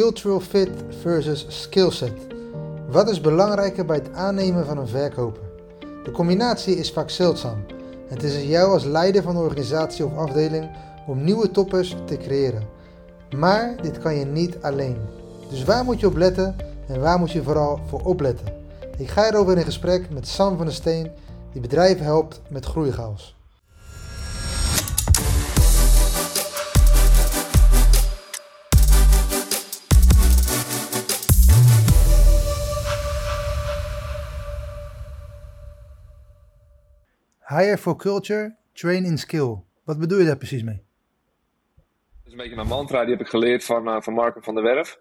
cultural fit versus skillset. Wat is belangrijker bij het aannemen van een verkoper? De combinatie is vaak zeldzaam. Het is aan jou als leider van de organisatie of afdeling om nieuwe toppers te creëren. Maar dit kan je niet alleen. Dus waar moet je op letten en waar moet je vooral voor opletten? Ik ga erover in gesprek met Sam van der Steen, die bedrijven helpt met groeichaos. Hire for culture, train in skill. Wat bedoel je daar precies mee? Dat is een beetje mijn mantra, die heb ik geleerd van, uh, van Marco van der Werf.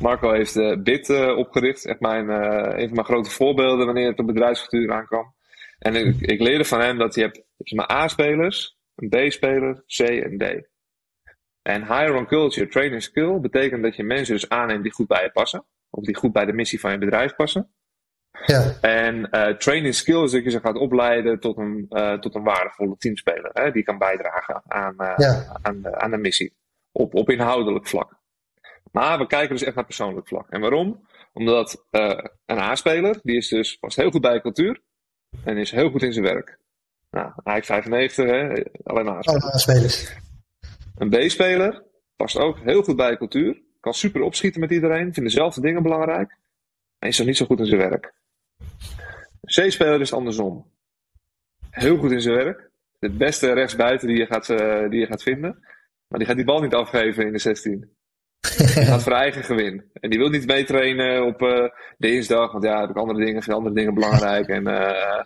Marco heeft de BIT uh, opgericht, echt mijn, een van mijn grote voorbeelden wanneer het op bedrijfscultuur aankwam. En ik, ik, leerde van hem dat je hebt, je hebt A-spelers, een B-speler, C en D. En hire on culture, train in skill, betekent dat je mensen dus aanneemt die goed bij je passen. Of die goed bij de missie van je bedrijf passen. Ja. En uh, training skills dat je ze gaat opleiden tot een, uh, tot een waardevolle teamspeler. Hè, die kan bijdragen aan, uh, ja. aan, de, aan de missie. Op, op inhoudelijk vlak. Maar we kijken dus echt naar persoonlijk vlak. En waarom? Omdat een A-speler, die is dus past heel goed bij de cultuur. En is heel goed in zijn werk. Nou, eigenlijk 95, hè, alleen maar A-spelers. Een B-speler past ook heel goed bij de cultuur. Kan super opschieten met iedereen. Vindt dezelfde dingen belangrijk. Maar is nog niet zo goed in zijn werk. C-speler is andersom. Heel goed in zijn werk. De beste rechtsbuiten die je, gaat, uh, die je gaat vinden. Maar die gaat die bal niet afgeven in de 16. Die gaat voor eigen gewin. En die wil niet meetrainen op uh, dinsdag. Want ja, heb ik andere dingen, vind andere dingen belangrijk. En uh,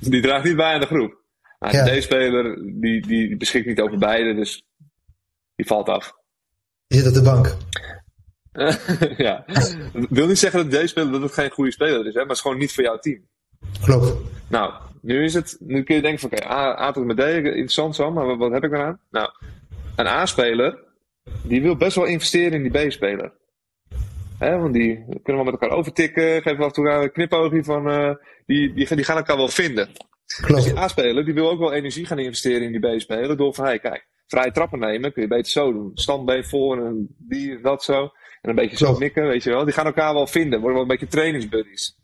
die draagt niet bij aan de groep. Nou, ja. De D-speler die, die beschikt niet over beide. Dus die valt af. Zit op de bank. ja. Dat wil niet zeggen dat deze speler dat het geen goede speler is, hè, maar het is gewoon niet voor jouw team. Klopt. Nou, nu is het, nu kun je denken van oké, okay, A, A tot met D, interessant zo, maar wat, wat heb ik eraan? Nou, een A-speler, die wil best wel investeren in die B-speler. Hè, want die kunnen we met elkaar overtikken, geven af en toe een knipoogje van, uh, die, die, die gaan elkaar wel vinden. Klopt. Dus die A-speler, die wil ook wel energie gaan investeren in die B-speler, door van, hé, hey, kijk, vrije trappen nemen, kun je beter zo doen. Standbeen voor en die, dat zo. En een beetje zo nikken, weet je wel. Die gaan elkaar wel vinden, worden wel een beetje trainingsbuddies.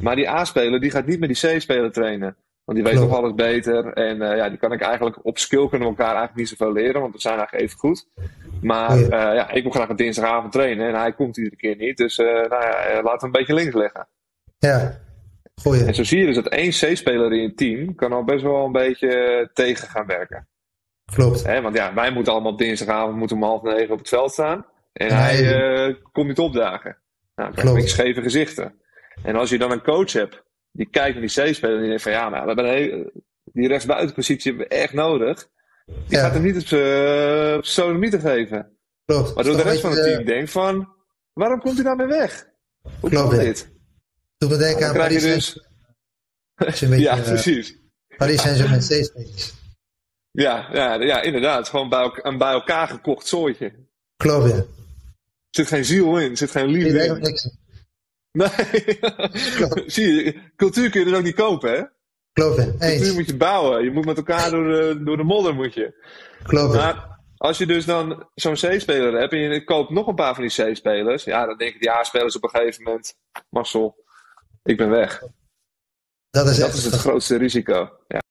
Maar die A-speler, die gaat niet met die C-speler trainen. Want die weet nog alles beter. En uh, ja, die kan ik eigenlijk op skill kunnen we elkaar eigenlijk niet zoveel leren, want we zijn eigenlijk even goed. Maar uh, ja, ik wil graag een dinsdagavond trainen en hij komt iedere keer niet. Dus uh, nou ja, laten we een beetje links leggen. Ja, goeie. En zo zie je dus dat één C-speler in je team kan al best wel een beetje tegen gaan werken. Klopt. Want ja, wij moeten allemaal op dinsdagavond moeten om half negen op het veld staan. En hij uh, komt niet opdagen. Nou, dan krijg je scheve gezichten. En als je dan een coach hebt die kijkt naar die C-speler en die denkt van ja, nou, we hebben een die rechtsbuitenpositie hebben we echt nodig. Die gaat hem niet op zijn sodomieter geven. Klopt. Waardoor de rest van het team uh... denkt van, waarom komt hij daarmee weg? Hoe Klopt, kan dit? Toen we denken aan Paris dus... ja, uh, precies. Paris zijn zo met C-spelers. Ja, ja, ja, inderdaad. Gewoon bij, elkaar, een bij elkaar gekocht zooitje. Klopt, ja. Er zit geen ziel in, er zit geen liefde in. Niks. Nee. Zie je, cultuur kun je dus ook niet kopen, hè? Klopt, hè. Cultuur moet je bouwen. Je moet met elkaar door de, door de modder, moet je. Klopt, Maar als je dus dan zo'n C-speler hebt en je koopt nog een paar van die C-spelers, ja, dan denken die A-spelers op een gegeven moment, Marcel, ik ben weg. Dat is, dat is het grootste risico. Ja.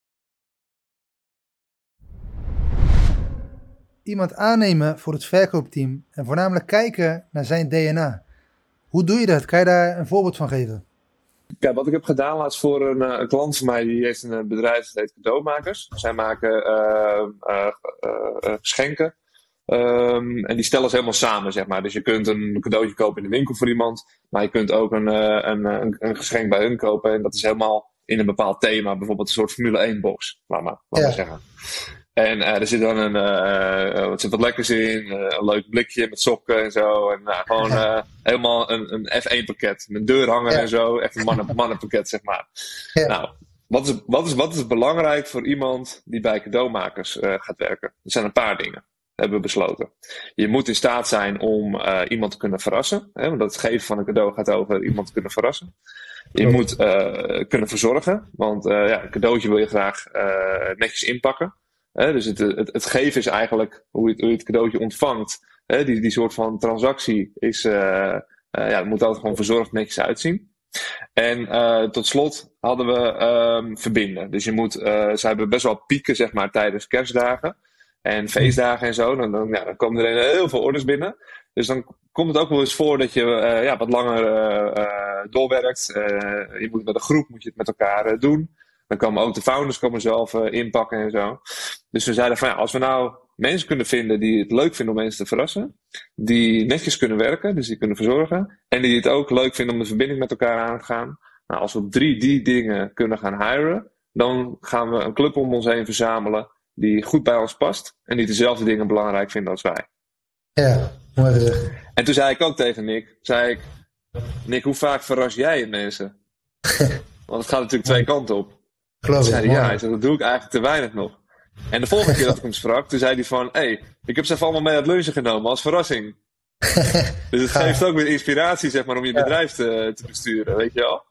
Iemand aannemen voor het verkoopteam en voornamelijk kijken naar zijn DNA. Hoe doe je dat? Kan je daar een voorbeeld van geven? Ja, wat ik heb gedaan laatst voor een, een klant van mij, die heeft een bedrijf dat heet Cadeaumakers. Zij maken uh, uh, uh, geschenken. Um, en die stellen ze helemaal samen, zeg maar. Dus je kunt een cadeautje kopen in de winkel voor iemand, maar je kunt ook een, een, een, een geschenk bij hun kopen. En dat is helemaal in een bepaald thema, bijvoorbeeld een soort Formule 1 box, laat maar, laat maar zeggen. En uh, er zit dan een, uh, er zit wat lekkers in, uh, een leuk blikje met sokken en zo. En gewoon helemaal een, een F1 pakket. Met deurhanger ja. en zo. Echt een mannen, mannenpakket, zeg maar. Ja. Nou, wat is, wat, is, wat is belangrijk voor iemand die bij cadeaumakers gaat werken? Er zijn een paar dingen, hebben we besloten. Je moet in staat zijn om iemand te kunnen verrassen. Hè, want het geven van een cadeau gaat over iemand te kunnen verrassen. Je moet kunnen verzorgen, want ja, een cadeautje wil je graag netjes inpakken. He, dus het, het, geven is eigenlijk hoe je, het, cadeautje ontvangt. die, die soort van transactie is, ja, moet altijd gewoon verzorgd netjes uitzien. En tot slot hadden we um, verbinden. Dus je moet, ze hebben best wel pieken zeg maar tijdens kerstdagen en feestdagen en zo. Dan, dan, ja, dan komen er heel veel orders binnen. Dus dan komt het ook wel eens voor dat je ja, wat langer doorwerkt. je moet met een groep moet je het met elkaar doen. Dan komen ook de founders komen zelf inpakken en zo. Dus we zeiden van ja, als we nou mensen kunnen vinden die het leuk vinden om mensen te verrassen. Die netjes kunnen werken, dus die kunnen verzorgen. En die het ook leuk vinden om de verbinding met elkaar aan te gaan. Nou, als we op drie die dingen kunnen gaan hiren, dan gaan we een club om ons heen verzamelen die goed bij ons past en die dezelfde dingen belangrijk vinden als wij. Ja, mooi gezegd. En toen zei ik ook tegen Nick, zei ik, Nick, hoe vaak verras jij je mensen? Want het gaat natuurlijk twee kanten op. Zei hij, ja, hij zei, dat doe ik eigenlijk te weinig nog. En de volgende keer dat ik hem sprak, toen zei hij van, hé, hey, ik heb ze even allemaal mee uit lunchen genomen als verrassing. dus het geeft ook weer inspiratie, zeg maar, om je bedrijf te, te besturen, weet je wel?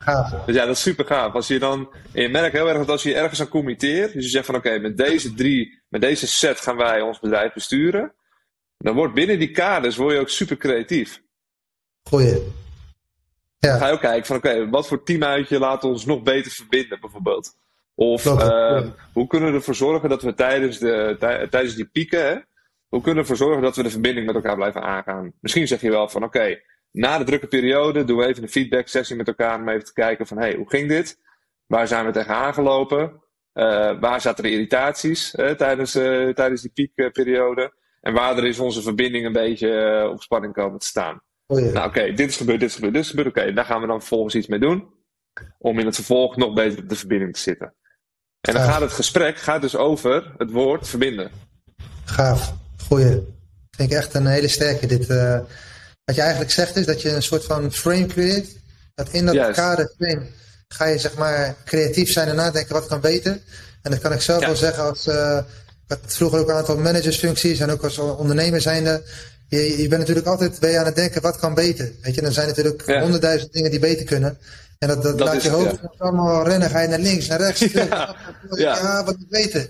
Dus ja, dat is super gaaf. Als je dan, en je merkt heel erg dat als je ergens aan committeert, dus je zegt van, oké, met deze drie, met deze set gaan wij ons bedrijf besturen, dan wordt binnen die kaders word je ook super creatief. Goeie. Ja. Dan ga je ook kijken van, oké, wat voor teamuitje laat ons nog beter verbinden, bijvoorbeeld. Of uh, hoe kunnen we ervoor zorgen dat we tijdens, de, tijdens die pieken, hè, hoe kunnen we ervoor zorgen dat we de verbinding met elkaar blijven aangaan? Misschien zeg je wel van oké, na de drukke periode doen we even een feedback sessie met elkaar om even te kijken van hey, hoe ging dit? Waar zijn we tegen aangelopen? Uh, waar zaten er irritaties tijdens, uh, tijdens die piekperiode? En waar er is onze verbinding een beetje uh, op spanning komen te staan. Oh ja. Nou oké, dit is gebeurd, dit is gebeurd, dit is gebeurd. Oké, daar gaan we dan vervolgens iets mee doen. Om in het vervolg nog beter op de verbinding te zitten. En dan gaat het gesprek gaat dus over het woord verbinden. Gaaf. Goeie. Vind ik echt een hele sterke. Dit, uh, wat je eigenlijk zegt is dat je een soort van frame creëert. Dat in dat yes. kader frame ga je zeg maar creatief zijn en nadenken wat kan beter. En dat kan ik zelf ja. wel zeggen als uh, vroeger ook een aantal managersfuncties en ook als ondernemer zijnde. Je, je bent natuurlijk altijd ben je aan het denken wat kan beter. Weet je, dan zijn natuurlijk honderdduizend dingen die beter kunnen. En dat, dat, dat laat je hoofd ja. allemaal rennen, ga je naar links, naar rechts. Ja. ja, wat beter.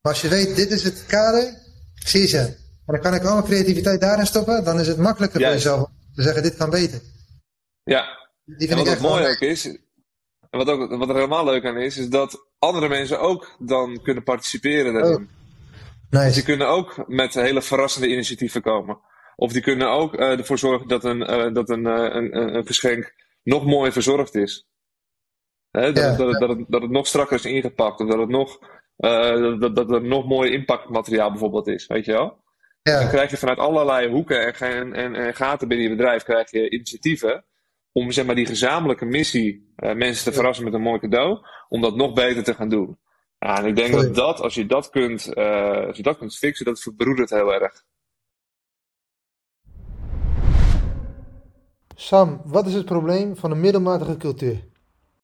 Maar als je weet, dit is het kader, zie je. En dan kan ik alle creativiteit daarin stoppen, dan is het makkelijker voor jezelf te zeggen, dit kan beter. Ja, Die en wat ik mooi ook is, en wat, ook, wat er helemaal leuk aan is, is dat andere mensen ook dan kunnen participeren daarin. Oh. Nice. Dus die kunnen ook met hele verrassende initiatieven komen. Of die kunnen ook uh, ervoor zorgen dat, een, uh, dat een, uh, een, een geschenk nog mooier verzorgd is. Dat, ja, dat, ja. Dat, het, dat, het, nog strakker is ingepakt. Of dat, het nog, uh, dat, dat er nog mooi impactmateriaal bijvoorbeeld is. Weet je wel? Ja. Dan krijg je vanuit allerlei hoeken en, en, en, gaten binnen je bedrijf krijg je initiatieven. Om zeg maar, die gezamenlijke missie uh, mensen te verrassen met een mooi cadeau. Om dat nog beter te gaan doen. Ja, en ik denk dat, dat als je dat kunt, uh, als je dat kunt fixen, dat verbroedert heel erg. Sam, wat is het probleem van een middelmatige cultuur?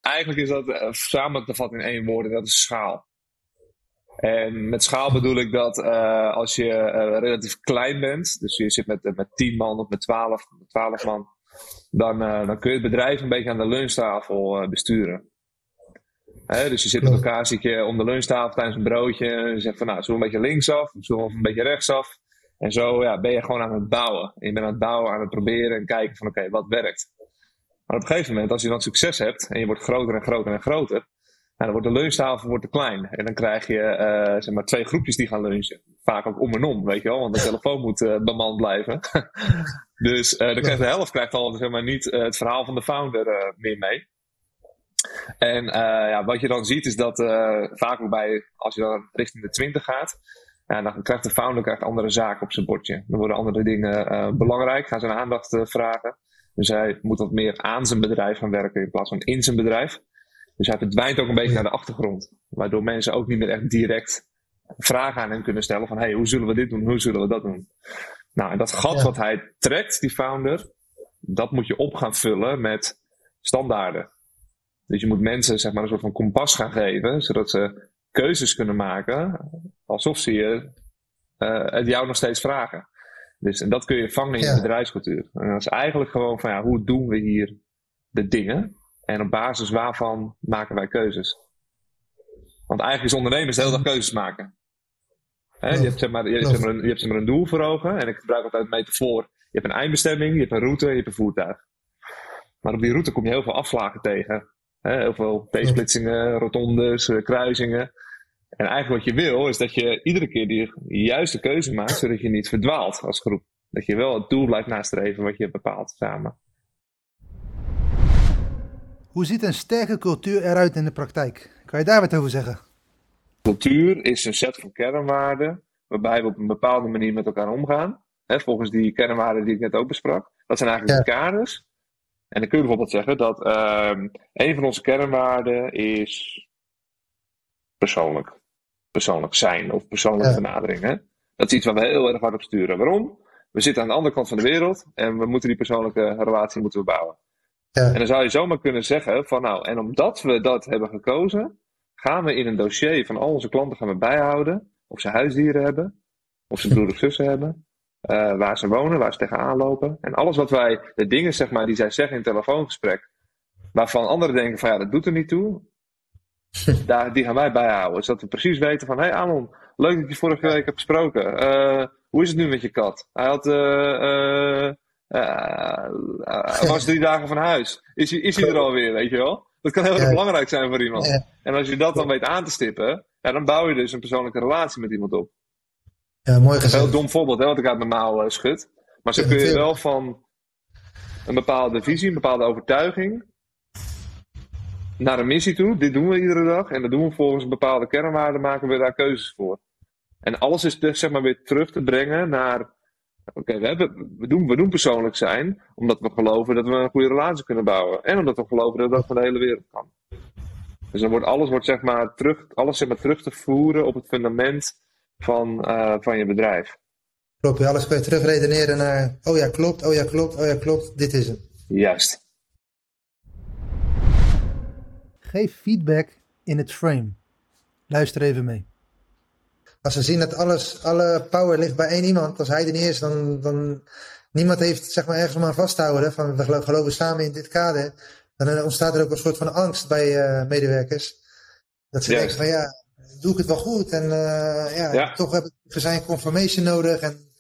Eigenlijk is dat uh, samen te vatten in één woord en dat is schaal. En met schaal bedoel ik dat uh, als je uh, relatief klein bent, dus je zit met, met 10 man of met 12, met 12 man, dan, dan kun je het bedrijf een beetje aan de lunchtafel besturen. Hè, dus je zit met elkaar, zit je om de lunchtafel tijdens een broodje en je zegt van nou, zullen we een beetje linksaf zullen we een beetje rechtsaf? En zo ja, ben je gewoon aan het bouwen. En je bent aan het bouwen, aan het proberen en kijken van oké, wat werkt. Maar op een gegeven moment, als je dan succes hebt en je wordt groter en groter en groter, nou, dan wordt de lunchtafel wordt te klein. En dan krijg je uh, zeg maar twee groepjes die gaan lunchen. Vaak ook om en om, weet je wel, want de telefoon moet uh, bemand blijven. dus uh, dan krijgt de helft krijgt al zeg maar, niet het verhaal van de founder meer mee. En ja, wat je dan ziet is dat vaak bij, als je dan richting de 20 gaat, ja, dan krijgt de founder krijgt andere zaken op zijn bordje. Dan worden andere dingen uh, belangrijk, gaan zijn aandacht uh, vragen. Dus hij moet wat meer aan zijn bedrijf gaan werken in plaats van in zijn bedrijf. Dus hij verdwijnt ook een beetje naar de achtergrond. Waardoor mensen ook niet meer echt direct vragen aan hem kunnen stellen van hey, hoe zullen we dit doen, hoe zullen we dat doen. Nou, en dat gat ja. wat hij trekt, die founder, dat moet je op gaan vullen met standaarden. Dus je moet mensen zeg maar een soort van kompas gaan geven, zodat ze keuzes kunnen maken alsof ze je, uh, het jou nog steeds vragen. Dus, en dat kun je vangen in ja. je bedrijfscultuur. En dat is eigenlijk gewoon van ja, hoe doen we hier de dingen? En op basis waarvan maken wij keuzes? Want eigenlijk is ondernemers de hele dag keuzes maken. Hè? Je hebt, zeg maar, je, hebt, zeg maar, een, je hebt zeg maar een doel voor ogen. En ik gebruik altijd een metafoor. Je hebt een eindbestemming, je hebt een route, je hebt een voertuig. Maar op die route kom je heel veel afslagen tegen. Hè? Heel veel T-splitsingen, rotondes, eh, kruisingen. En eigenlijk wat je wil, is dat je iedere keer die juiste keuze maakt, zodat je niet verdwaalt als groep. Dat je wel het doel blijft nastreven wat je hebt bepaald samen. Hoe ziet een sterke cultuur eruit in de praktijk? Kan je daar wat over zeggen? Cultuur is een set van kernwaarden waarbij we op een bepaalde manier met elkaar omgaan. Hè, volgens die kernwaarden die ik net ook besprak. Dat zijn eigenlijk de kaders. En dan kun je bijvoorbeeld zeggen dat ehm, een van onze kernwaarden is persoonlijk. Persoonlijk zijn of persoonlijke ja. benadering. Hè? Dat is iets waar we heel erg hard op sturen. Waarom? We zitten aan de andere kant van de wereld en we moeten die persoonlijke relatie moeten bouwen. Ja. En dan zou je zomaar kunnen zeggen van nou, en omdat we dat hebben gekozen, gaan we in een dossier van al onze klanten gaan we bijhouden of ze huisdieren hebben, of ze broer of zussen hebben, uh, waar ze wonen, waar ze tegenaan lopen. En alles wat wij, de dingen zeg maar die zij zeggen in een telefoongesprek, waarvan anderen denken van ja, dat doet er niet toe, daar, die gaan wij bijhouden. Zodat we precies weten van, hé hey Amon, leuk dat je vorige week hebt gesproken. Uh, hoe is het nu met je kat? Hij had, uh, was drie dagen van huis. Is hij, is hij er alweer, weet je wel? Dat kan heel erg belangrijk zijn voor iemand. En als je dat dan weet aan te stippen, ja, dan bouw je dus een persoonlijke relatie met iemand op. Ja, mooi gezegd. Een heel dom voorbeeld, hè, wat ik uit mijn mouw uh, schud. Maar zo kun je wel van een bepaalde visie, een bepaalde overtuiging naar een missie toe. Dit doen we iedere dag. En dat doen we volgens een bepaalde kernwaarden, maken we daar keuzes voor. En alles is dus zeg maar weer terug te brengen naar. Oké, we, we, doen, we doen persoonlijk zijn, omdat we geloven dat we een goede relatie kunnen bouwen. En omdat we geloven dat dat van de hele wereld kan. Dus dan wordt alles wordt zeg maar terug, alles zeg maar terug te voeren op het fundament van, uh, van je bedrijf. Klopt, alles kun je terugredeneren naar, oh ja klopt, oh ja klopt, oh ja klopt, dit is het. Juist. Geef feedback in het frame. Luister even mee. Als we zien dat alles, alle power ligt bij één iemand, als hij er niet is, dan, dan niemand heeft zeg maar ergens om aan vast te houden. Van we geloven samen in dit kader. Dan ontstaat er ook een soort van angst bij uh, medewerkers. Dat ze denken van ja, doe ik het wel goed? En uh, ja, ja, toch heb ik zijn confirmation nodig. En,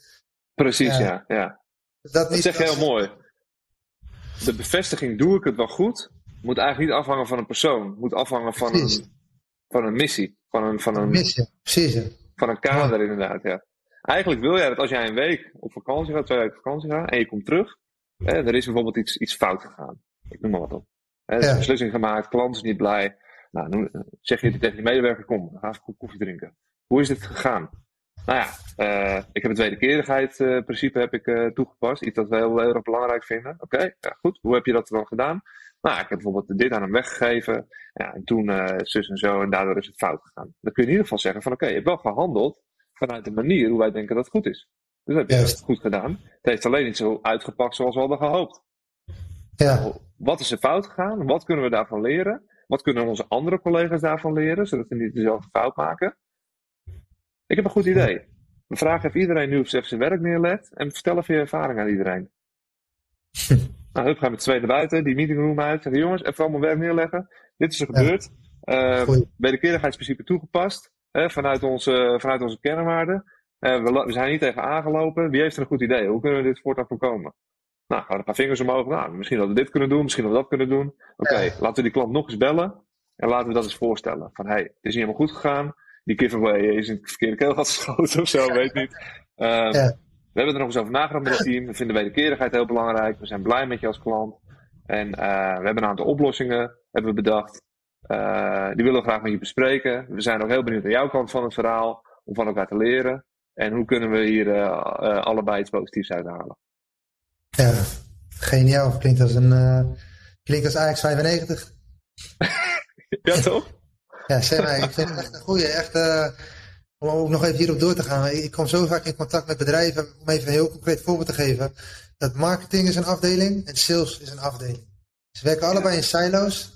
Precies, ja. ja, Dat, dat zeg je heel mooi. De bevestiging, doe ik het wel goed, moet eigenlijk niet afhangen van een persoon. Moet afhangen van, een, van een missie. Van een, van een, missie, precies. Van een kader inderdaad, ja. Eigenlijk wil jij dat als jij een week op vakantie gaat, twee weken op vakantie gaat, en je komt terug, hè, er is bijvoorbeeld iets, iets fout gegaan. Ik noem maar wat op. Er is een beslissing gemaakt, klant is niet blij. Nou, zeg je tegen die medewerker, kom, ga even koffie drinken. Hoe is dit gegaan? Nou ja, uh, ik heb het wederkerigheid uh, principe heb ik, uh, toegepast. Iets dat we heel, heel erg belangrijk vinden. Oké, okay, ja, goed. Hoe heb je dat dan gedaan? Nou, ik heb bijvoorbeeld dit aan hem weggegeven. Ja, en toen zus en zo. En daardoor is het fout gegaan. Dan kun je in ieder geval zeggen van oké, okay, je hebt wel gehandeld vanuit de manier hoe wij denken dat het goed is. Dus dat heb je goed gedaan. Het heeft alleen niet zo uitgepakt zoals we hadden gehoopt. Ja. Nou, wat is er fout gegaan? Wat kunnen we daarvan leren? Wat kunnen onze andere collega's daarvan leren, zodat we niet dezelfde fout maken? Ik heb een goed idee. We vragen even iedereen nu of ze even zijn werk neerlegt en vertel even je ervaring aan iedereen. nou, gaan we met twee naar buiten, die meetingroom uit. Zeggen jongens, even allemaal werk neerleggen. Dit is er gebeurd. Ja. Uh, wederkerigheidsprincipe toegepast hè, vanuit, onze, vanuit onze kernwaarden. Uh, we, we, zijn niet tegen aangelopen. Wie heeft er een goed idee? Hoe kunnen we dit voortaan voorkomen? Nou, gaan een paar vingers omhoog. Nou, misschien dat we dit kunnen doen, misschien dat we dat kunnen doen. Oké, okay, ja. laten we die klant nog eens bellen. En laten we dat eens voorstellen. Van, hé, hey, het is niet helemaal goed gegaan. Die giveaway is in het verkeerde keelgat geschoten of zo, weet niet. Ja. We hebben er nog eens over nagedacht met het team. We vinden wederkerigheid heel belangrijk. We zijn blij met je als klant. En uh, we hebben een aantal oplossingen hebben we bedacht. Uh, die willen we graag met je bespreken. We zijn ook heel benieuwd naar jouw kant van het verhaal. Om van elkaar te leren. En hoe kunnen we hier uh, allebei iets positiefs uithalen. Ja, geniaal. Klinkt als een klinkt als Ajax 95. ja, toch? ja, zeg maar, ik vind het echt een goeie. Echt, om ook nog even hierop door te gaan. Ik kom zo vaak in contact met bedrijven, om even een heel concreet voorbeeld te geven. Dat marketing is een afdeling en sales is een afdeling. Ze werken allebei in silo's.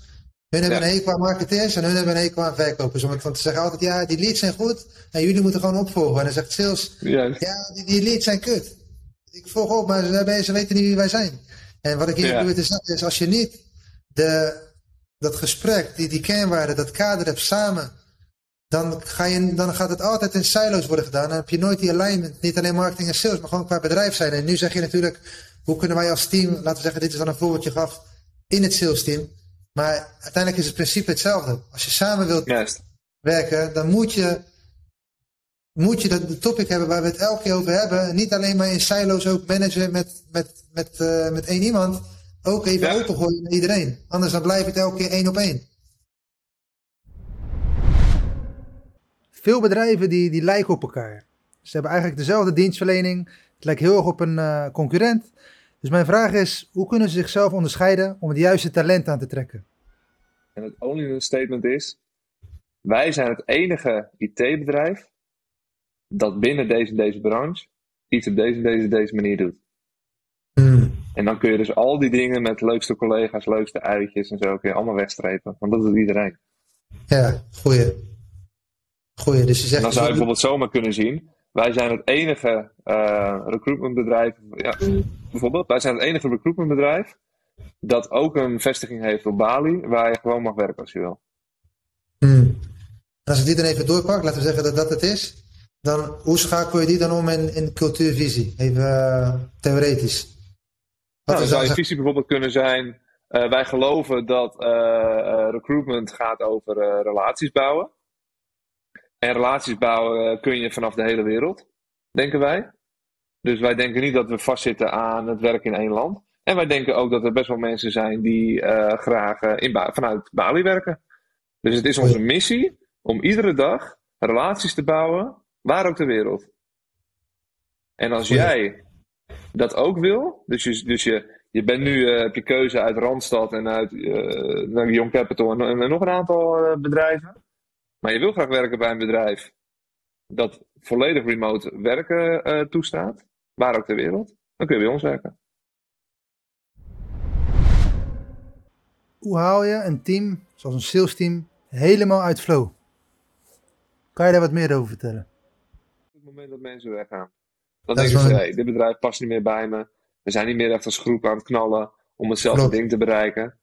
Hun hebben ja. een hekel aan marketeers en hun hebben een hekel aan verkopers. Want, want ze zeggen altijd, ja, die leads zijn goed en jullie moeten gewoon opvolgen. En dan zegt sales, ja, ja die, die leads zijn kut ik volg op, maar ze, ze, weten niet wie wij zijn. En wat ik hier ja. doe, is, is als je niet de, dat gesprek, die, die kernwaarden, dat kader hebt samen dan, ga je, dan gaat het altijd in silo's worden gedaan. Dan heb je nooit die alignment, niet alleen marketing en sales, maar gewoon qua bedrijf zijn. En nu zeg je natuurlijk, hoe kunnen wij als team, laten we zeggen, dit is dan een voorbeeldje gaf, in het sales team. Maar uiteindelijk is het principe hetzelfde. Als je samen wilt werken, dan moet je, moet je dat de topic hebben waar we het elke keer over hebben. Niet alleen maar in silo's ook managen met, met, met, uh, met één iemand. Ook even ja. opengooien naar iedereen. Anders dan blijft het elke keer één op één. Veel bedrijven die, die lijken op elkaar. Ze hebben eigenlijk dezelfde dienstverlening. Het lijkt heel erg op een uh, concurrent. Dus mijn vraag is, hoe kunnen ze zichzelf onderscheiden om het juiste talent aan te trekken? En het only statement is, wij zijn het enige IT-bedrijf dat binnen deze, deze branche iets op deze, deze, deze manier doet. Hmm. En dan kun je dus al die dingen met leukste collega's, leukste uitjes en zo, kun je allemaal wegstrepen. Want dat doet iedereen. Ja, goeie. Goeie, dus je zegt... En dan zou je bijvoorbeeld zomaar kunnen zien, wij zijn het enige uh, recruitmentbedrijf, ja, bijvoorbeeld, wij zijn het enige recruitmentbedrijf dat ook een vestiging heeft op Bali, waar je gewoon mag werken als je wil. Hmm. Als ik die dan even doorpak, laten we zeggen dat dat het is, dan hoe schakel je die dan om in, in cultuurvisie? Even uh, theoretisch. Wat nou, dan zou je visie bijvoorbeeld kunnen zijn, uh, wij geloven dat recruitment gaat over relaties bouwen. En relaties bouwen kun je vanaf de hele wereld, denken wij. Dus wij denken niet dat we vastzitten aan het werk in één land. En wij denken ook dat er best wel mensen zijn die uh, graag uh, in vanuit Bali werken. Dus het is onze missie om iedere dag relaties te bouwen, waar ook ter wereld. En als jij dat ook wil, dus je, dus je, je bent nu, uh, heb je keuze uit Randstad en uit Young Capital en, en, nog een aantal bedrijven. Maar je wil graag werken bij een bedrijf dat volledig remote werken toestaat, waar ook ter wereld, dan kun je bij ons werken. Hoe haal je een team, zoals een sales team, helemaal uit flow? Kan je daar wat meer over vertellen? Op het moment dat mensen weggaan. Dan denken ze, hey, dit bedrijf past niet meer bij me. We zijn niet meer echt als groep aan het knallen om hetzelfde ding te bereiken.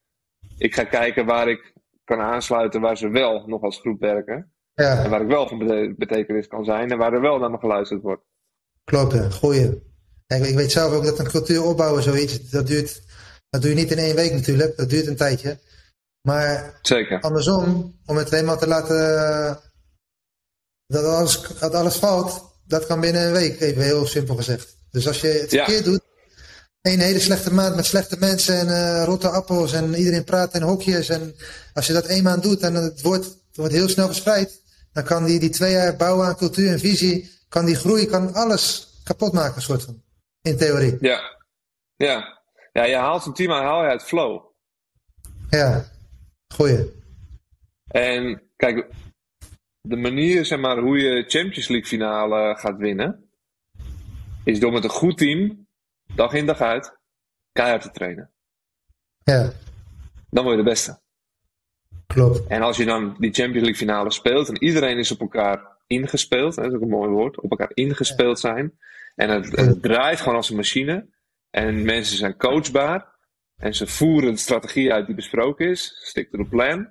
Ik ga kijken waar ik kan aansluiten waar ze wel nog als groep werken. Ja. En waar ik wel van betekenis kan zijn en waar er wel naar me geluisterd wordt. Klopt, ja. goeie. Ik weet zelf ook dat een cultuur opbouwen zoiets, dat duurt dat doe je niet in één week natuurlijk, dat duurt een tijdje. Maar Zeker. andersom, om het helemaal te laten dat alles, dat alles valt, dat kan binnen een week, even heel simpel gezegd. Dus als je het verkeerd doet, een hele slechte maand met slechte mensen en uh, rotte appels en iedereen praat in hokjes. En als je dat één maand doet en het wordt, het wordt heel snel verspreid, dan kan die, die twee jaar bouwen aan cultuur en visie, kan die groei, kan alles kapot maken, soort van. In theorie. Ja, ja. Ja, je haalt een team aan, haal je uit flow. Ja, goeie. En kijk, de manier zeg maar, hoe je Champions League finale gaat winnen, is door met een goed team, dag in dag uit, keihard te trainen. Ja. Dan word je de beste. Klopt. En als je dan die Champions League finale speelt en iedereen is op elkaar ingespeeld, dat is ook een mooi woord, op elkaar ingespeeld zijn. En het, het draait gewoon als een machine. En mensen zijn coachbaar. En ze voeren de strategie uit die besproken is. Stick to the plan.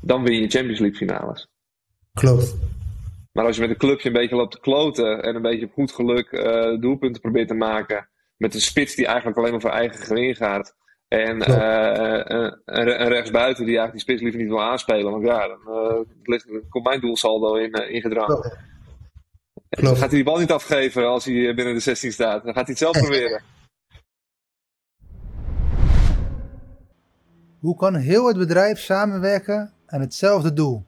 Dan win je Champions League finales. Klopt. Maar als je met een clubje een beetje loopt te kloten. En een beetje op goed geluk uh, doelpunten probeert te maken. Met een spits die eigenlijk alleen maar voor eigen gewin gaat. En uh, een, een rechtsbuiten die eigenlijk die spits liever niet wil aanspelen. Want ja, dan, uh, komt mijn doelsaldo in, ingedragen. Dan gaat hij die bal niet afgeven als hij binnen de 16 staat. Dan gaat hij het zelf proberen. Hoe kan heel het bedrijf samenwerken aan hetzelfde doel?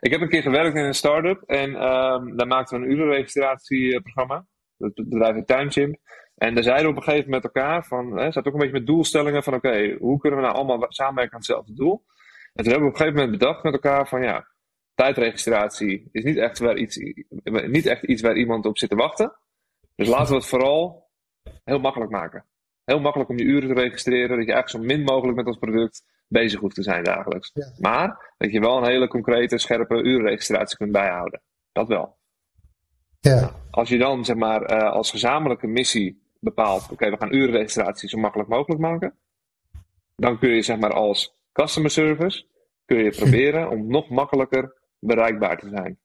Ik heb een keer gewerkt in een start-up en um, daar maakten we een urenregistratieprogramma. Het bedrijf heet Timechimp. En daar zeiden we op een gegeven moment met elkaar van, hè, zat ook een beetje met doelstellingen van oké, hoe kunnen we nou allemaal samenwerken aan hetzelfde doel? En toen hebben we op een gegeven moment bedacht met elkaar van ja, tijdregistratie is niet echt, waar iets, niet echt iets waar iemand op zit te wachten. Dus laten we het vooral heel makkelijk maken. Heel makkelijk om je uren te registreren, dat je eigenlijk zo min mogelijk met ons product bezig hoeft te zijn dagelijks. Maar dat je wel een hele concrete, scherpe urenregistratie kunt bijhouden. Dat wel. Ja. Als je dan zeg maar uh, als gezamenlijke missie bepaalt, oké, we gaan urenregistratie zo makkelijk mogelijk maken. Dan kun je zeg maar als customer service kun je proberen om nog makkelijker bereikbaar te zijn.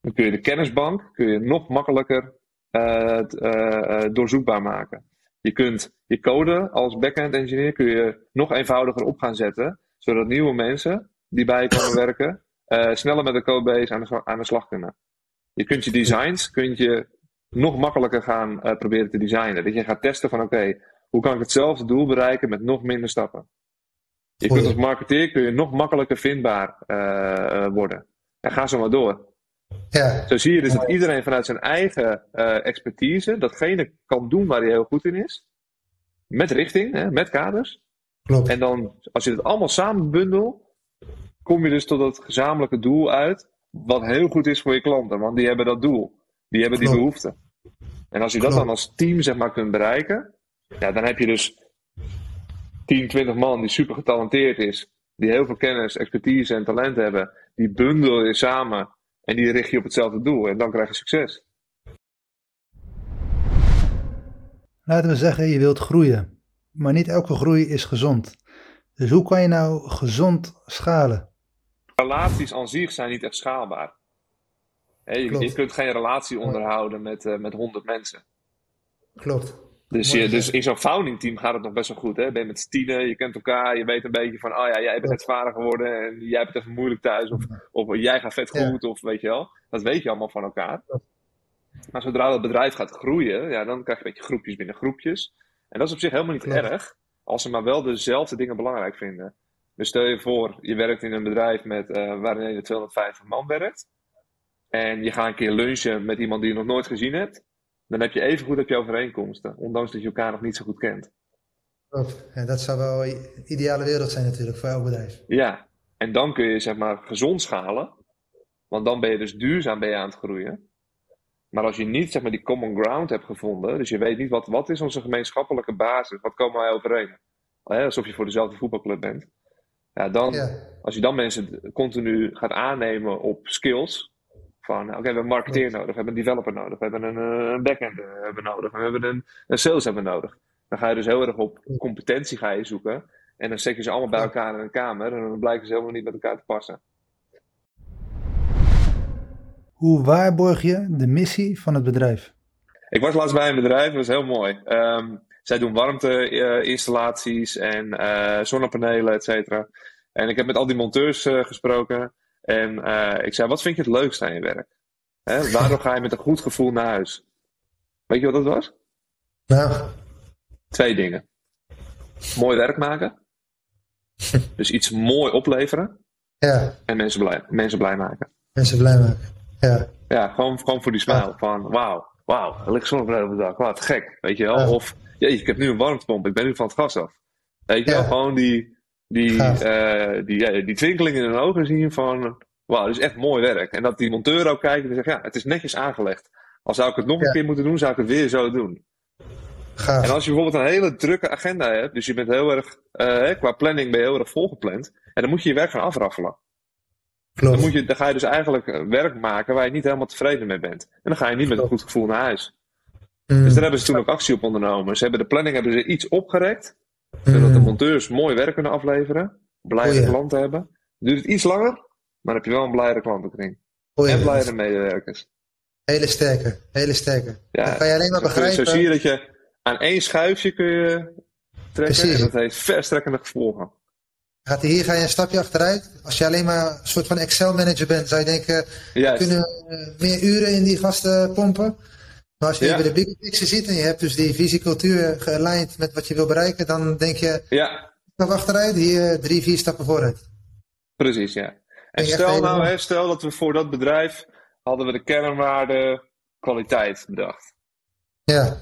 Dan kun je de kennisbank kun je nog makkelijker uh, uh, doorzoekbaar maken. Je kunt je code als backend engineer kun je nog eenvoudiger op gaan zetten, zodat nieuwe mensen die bij je komen werken, sneller met de codebase aan de, aan de slag kunnen. Je kunt je designs kun je nog makkelijker gaan proberen te designen. Dat je gaat testen van oké, hoe kan ik hetzelfde doel bereiken met nog minder stappen? Je kunt als marketeer kun je nog makkelijker vindbaar uh, worden. En ga zo maar door. Ja. Zo zie je dus dat iedereen vanuit zijn eigen uh, expertise datgene kan doen waar hij heel goed in is. Met richting, hè, met kaders. Klopt. En dan, als je het allemaal samen bundelt, kom je dus tot dat gezamenlijke doel uit. Wat heel goed is voor je klanten, want die hebben dat doel. Die hebben die behoefte. En als je dat dan als team zeg maar kunt bereiken, ja, dan heb je dus 10, 20 man die super getalenteerd is, die heel veel kennis, expertise en talent hebben, die bundel je samen en die richt je op hetzelfde doel en dan krijg je succes. Laten we zeggen, je wilt groeien, maar niet elke groei is gezond. Dus hoe kan je nou gezond schalen? Relaties aan zich zijn niet echt schaalbaar. je, je, kunt geen relatie onderhouden met, uh, met 100 mensen. Klopt. Dus, je, dus in zo'n founding team gaat het nog best wel goed. Hè? Ben je met z'n je kent elkaar, je weet een beetje van, oh ja, jij bent net vader geworden en jij hebt het even moeilijk thuis. Of, of jij gaat vet goed, of weet je wel. Dat weet je allemaal van elkaar. Maar zodra dat bedrijf gaat groeien, ja, dan krijg je een beetje groepjes binnen groepjes. En dat is op zich helemaal niet erg, als ze maar wel dezelfde dingen belangrijk vinden. Dus stel je voor, je werkt in een bedrijf met, uh, waarin je 250 man werkt. En je gaat een keer lunchen met iemand die je nog nooit gezien hebt dan heb je even goed op je overeenkomsten, ondanks dat je elkaar nog niet zo goed kent. Ja, dat zou wel een ideale wereld zijn natuurlijk voor elk bedrijf. Ja, en dan kun je zeg maar gezond schalen, want dan ben je dus duurzaam ben je aan het groeien. Maar als je niet zeg maar die common ground hebt gevonden, dus je weet niet wat, wat is onze gemeenschappelijke basis, wat komen wij overeen? Alsof je voor dezelfde voetbalclub bent. Ja, dan, als je dan mensen continu gaat aannemen op skills, van, oké, we hebben een marketeer nodig, we hebben een developer nodig, we hebben een, eh, een backend uh, hebben nodig, we hebben een, een sales hebben nodig. Dan ga je dus heel erg op competentie ga je zoeken. En dan zet je ze allemaal bij elkaar in een kamer en dan blijken ze helemaal niet met elkaar te passen. Hoe waarborg je de missie van het bedrijf? Ik was laatst bij een bedrijf, dat was heel mooi. Um, zij doen warmteinstallaties en uh, zonnepanelen, et cetera. En ik heb met al die monteurs gesproken. En uh, ik zei, wat vind je het leukste aan je werk? Hè, waarom ga je met een goed gevoel naar huis? Weet je wat dat was? Nou. Twee dingen. Mooi werk maken. dus iets mooi opleveren. Ja. En mensen blij, mensen blij maken. Mensen blij maken. Ja. Ja, gewoon, gewoon voor die smile. Van wauw, wauw, er ligt zonnebril op de dak. Wat gek, weet je wel. Of, jeetje, ik heb nu een warmtepomp. Ik ben nu van het gas af. Weet je wel, gewoon die, die, uh, die, ja, die twinkeling in hun ogen zien van, wauw, dit is echt mooi werk. En dat die monteur ook kijkt en zegt, ja, het is netjes aangelegd. Als zou ik het nog een keer moeten doen, zou ik het weer zo doen. Gaaf. En als je bijvoorbeeld een hele drukke agenda hebt, dus je bent heel erg, uh, qua planning ben je heel erg volgepland, en dan moet je je werk gaan afraffelen. Klopt. Dan, moet je, dan ga je dus eigenlijk eh, werk maken waar je niet helemaal tevreden mee bent. En dan ga je niet met een goed gevoel naar huis. Mm. Dus daar hebben ze toen ook actie op ondernomen. Ze hebben de planning hebben ze iets opgerekt zodat de mm. monteurs mooi werk kunnen afleveren. Blijde oh, klanten hebben. Duurt het iets langer, maar dan heb je wel een blijde klantenkring. Oh, en blijde medewerkers. Hele sterke, hele sterke. Ja, kan je alleen maar begrijpen. Zo zie je dat je aan één schuifje kun je trekken Precies. en dat heeft verstrekkende gevolgen. Gaat hier ga je een stapje achteruit. Als je alleen maar een soort van Excel-manager bent, zou je denken, we kunnen meer uren in die gasten pompen. Maar als je ja. de big picture ziet en je hebt dus die visie cultuur gealigned met wat je wil bereiken, dan denk je, ja. achteruit, hier drie, vier stappen vooruit. Precies, ja. En, stel nou, hè, stel dat we voor dat bedrijf hadden we de kernwaarde kwaliteit bedacht. Ja.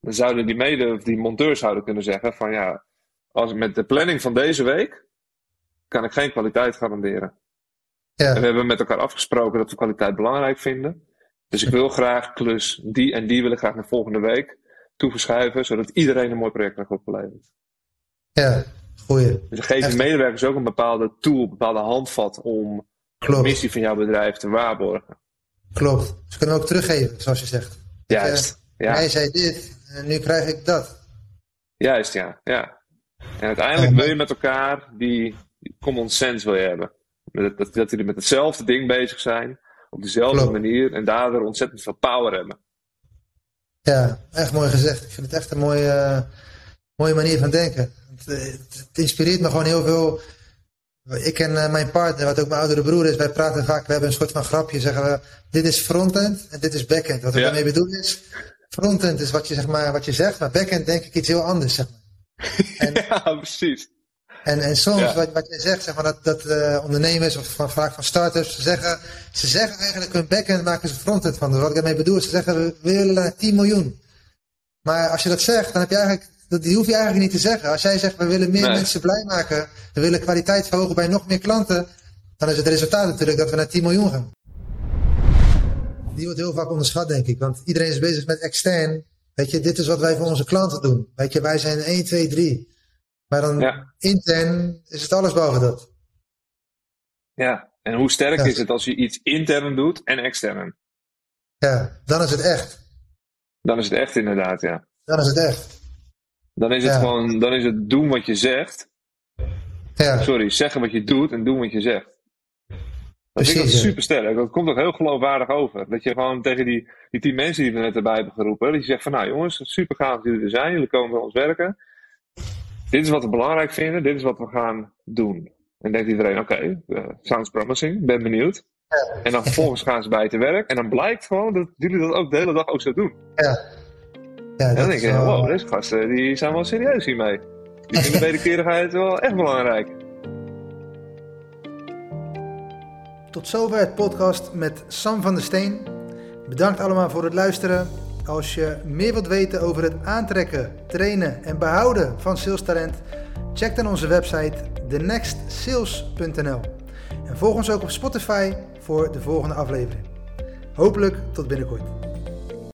Dan zouden die mede, die monteurs zouden kunnen zeggen van ja, als met de planning van deze week kan ik geen kwaliteit garanderen. Ja. En we hebben met elkaar afgesproken dat we kwaliteit belangrijk vinden. Dus ik wil graag klus die en die wil ik graag naar volgende week toeverschuiven, zodat iedereen een mooi project krijgt opgeleverd. Ja, goeie. Dus geef je medewerkers ook een bepaalde tool, een bepaalde handvat om de missie van jouw bedrijf te waarborgen. Klopt. Ze kunnen ook teruggeven, zoals je zegt. Juist. ja. Hij zei dit en nu krijg ik dat. Juist, ja. ja. En uiteindelijk wil je met elkaar die common sense wil je hebben. Dat, dat, dat jullie met hetzelfde ding bezig zijn, op dezelfde Klopt. manier en daardoor ontzettend veel power hebben. Ja, echt mooi gezegd. Ik vind het echt een mooie, eh, mooie manier van denken. Het, eh, het, het inspireert me gewoon heel veel. Ik en eh, mijn partner, wat ook mijn oudere broer is, wij praten vaak, we hebben een soort van grapje, zeggen we, dit is frontend en dit is backend. Wat ik Ja. daarmee bedoel is, frontend is wat je, zeg maar, wat je zegt, maar backend denk ik iets heel anders. Zeg maar. En, Ja, precies. En, en soms, Ja. wat, wat je zegt, zeg maar, dat, dat eh, ondernemers of van, vaak van startups, ze zeggen, ze zeggen eigenlijk hun backend maken ze frontend van. Dus wat ik daarmee bedoel is, ze zeggen, we willen naar 10 miljoen. Maar als je dat zegt, dan heb je eigenlijk, dat die hoef je eigenlijk niet te zeggen. Als jij zegt, we willen meer Nee. mensen blij maken, we willen kwaliteit verhogen bij nog meer klanten, dan is het resultaat natuurlijk dat we naar 10 miljoen gaan. Die wordt heel vaak onderschat, denk ik. Want iedereen is bezig met extern. Weet je, dit is wat wij voor onze klanten doen. Weet je, wij zijn 1, 2, 3. Maar dan Ja. intern is het alles behalve dat. Ja. En hoe sterk Ja. is het als je iets intern doet en extern? Ja, dan is het echt. Dan is het echt inderdaad, ja. Dan is het echt. Dan is het Ja. gewoon, dan is het doen wat je zegt. Ja, Sorry, zeggen wat je doet en doen wat je zegt. Dat vind ik Precies, super sterk. Dat komt ook heel geloofwaardig over. Dat je gewoon tegen die, die tien mensen die we net erbij hebben geroepen, dat je zegt van nou jongens, super gaaf dat jullie er zijn, jullie komen bij ons werken. Dit is wat we belangrijk vinden, dit is wat we gaan doen. En denkt iedereen, oké, eh, sounds promising, ben benieuwd. En dan vervolgens gaan ze bij te werk en dan blijkt gewoon dat jullie dat ook de hele dag ook zo doen. ja. Ja, En dan denk je, wel- wow, deze gasten die zijn wel serieus hiermee. Die vinden wederkerigheid wel echt belangrijk. Tot zover het podcast met Sam van der Steen. Bedankt allemaal voor het luisteren. Als je meer wilt weten over het aantrekken, trainen en behouden van salestalent, check dan onze website thenextsales.nl. En volg ons ook op Spotify voor de volgende aflevering. Hopelijk tot binnenkort.